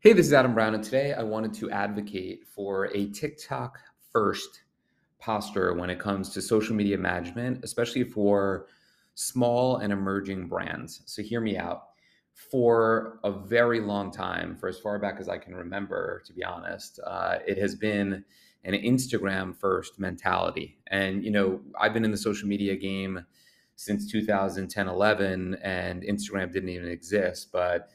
Hey, this is Adam Brown, and today I wanted to advocate for a TikTok first posture when it comes to social media management, especially for small and emerging brands. So, hear me out. For a very long time, for as far back as I can remember, to be honest, uh, it has been an Instagram first mentality. And, you know, I've been in the social media game since 2010, 11, and Instagram didn't even exist. But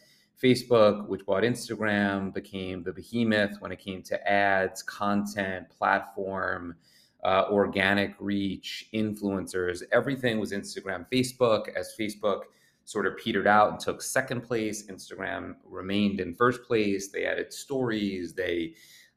Facebook, which bought Instagram, became the behemoth when it came to ads, content, platform, uh, organic reach, influencers. Everything was Instagram. Facebook, as Facebook sort of petered out and took second place, Instagram remained in first place. They added stories, they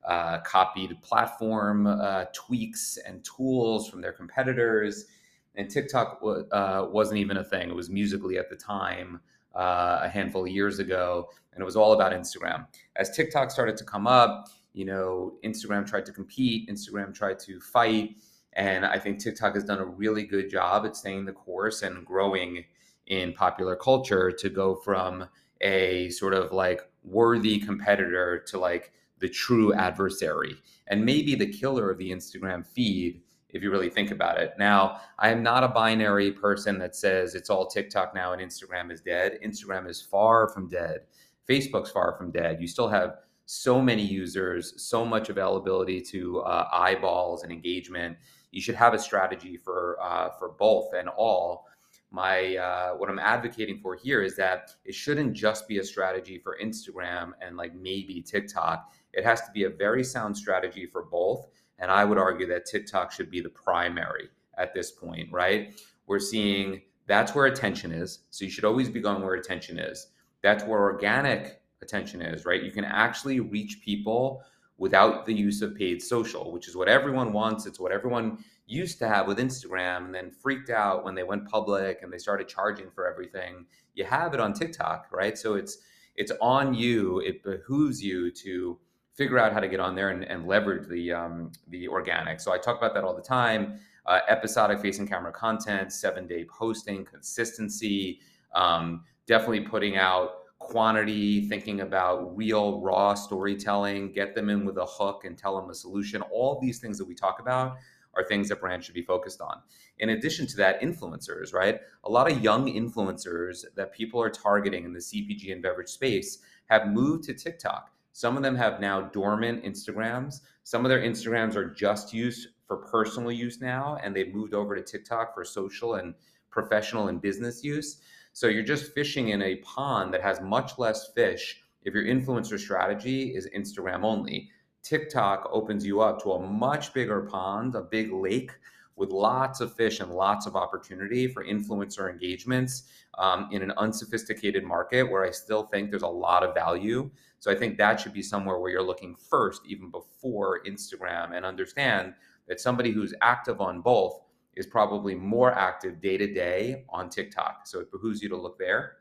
uh, copied platform uh, tweaks and tools from their competitors. And TikTok uh, wasn't even a thing. It was Musical.ly at the time uh, a handful of years ago, and it was all about Instagram. As TikTok started to come up, you know, Instagram tried to compete, Instagram tried to fight, and I think TikTok has done a really good job at staying the course and growing in popular culture to go from a sort of like worthy competitor to like the true adversary and maybe the killer of the Instagram feed if you really think about it. Now, I am not a binary person that says it's all TikTok now and Instagram is dead. Instagram is far from dead. Facebook's far from dead. You still have so many users, so much availability to uh, eyeballs and engagement. You should have a strategy for uh, for both and all. My uh, what I'm advocating for here is that it shouldn't just be a strategy for Instagram and like maybe TikTok. It has to be a very sound strategy for both and I would argue that TikTok should be the primary at this point, right? We're seeing that's where attention is. So you should always be going where attention is. That's where organic attention is, right? You can actually reach people without the use of paid social, which is what everyone wants. It's what everyone used to have with Instagram and then freaked out when they went public and they started charging for everything. You have it on TikTok, right? So it's it's on you. It behooves you to figure out how to get on there and, and leverage the um, the organic. So I talk about that all the time. Uh, episodic facing camera content, seven day posting, consistency, um, definitely putting out quantity, thinking about real raw storytelling, get them in with a hook and tell them a solution. All these things that we talk about are things that brands should be focused on. In addition to that, influencers, right? A lot of young influencers that people are targeting in the CPG and beverage space have moved to TikTok some of them have now dormant Instagrams. Some of their Instagrams are just used for personal use now, and they've moved over to TikTok for social and professional and business use. So you're just fishing in a pond that has much less fish if your influencer strategy is Instagram only. TikTok opens you up to a much bigger pond, a big lake with lots of fish and lots of opportunity for influencer engagements um, in an unsophisticated market where I still think there's a lot of value. So I think that should be somewhere where you're looking first, even before Instagram, and understand that somebody who's active on both is probably more active day to day on TikTok. So it behooves you to look there.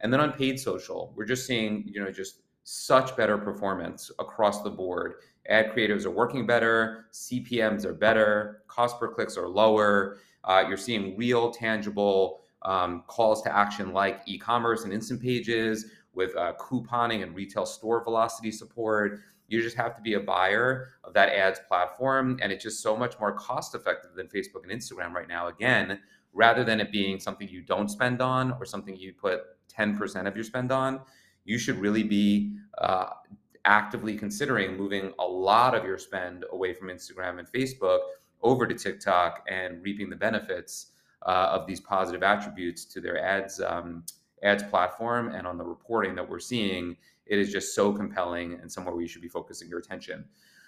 And then on paid social, we're just seeing, you know, just such better performance across the board. Ad creatives are working better, CPMs are better, cost per clicks are lower. Uh, you're seeing real, tangible um, calls to action like e-commerce and instant pages with uh, couponing and retail store velocity support. You just have to be a buyer of that ads platform, and it's just so much more cost effective than Facebook and Instagram right now. Again, rather than it being something you don't spend on or something you put 10% of your spend on, you should really be uh, actively considering moving a lot of your spend away from Instagram and Facebook over to TikTok and reaping the benefits uh, of these positive attributes to their ads um, ads platform and on the reporting that we're seeing. It is just so compelling and somewhere where you should be focusing your attention.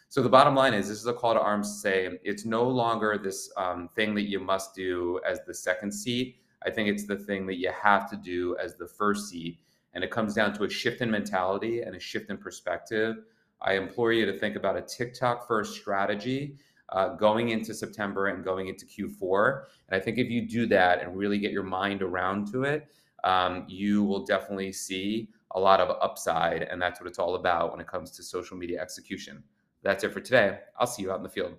So the bottom line is, this is a call to arms to say it's no longer this um, thing that you must do as the second seat. I think it's the thing that you have to do as the first seat and it comes down to a shift in mentality and a shift in perspective. I implore you to think about a TikTok first strategy uh, going into September and going into Q4. And I think if you do that and really get your mind around to it, um, you will definitely see a lot of upside. And that's what it's all about when it comes to social media execution. That's it for today. I'll see you out in the field.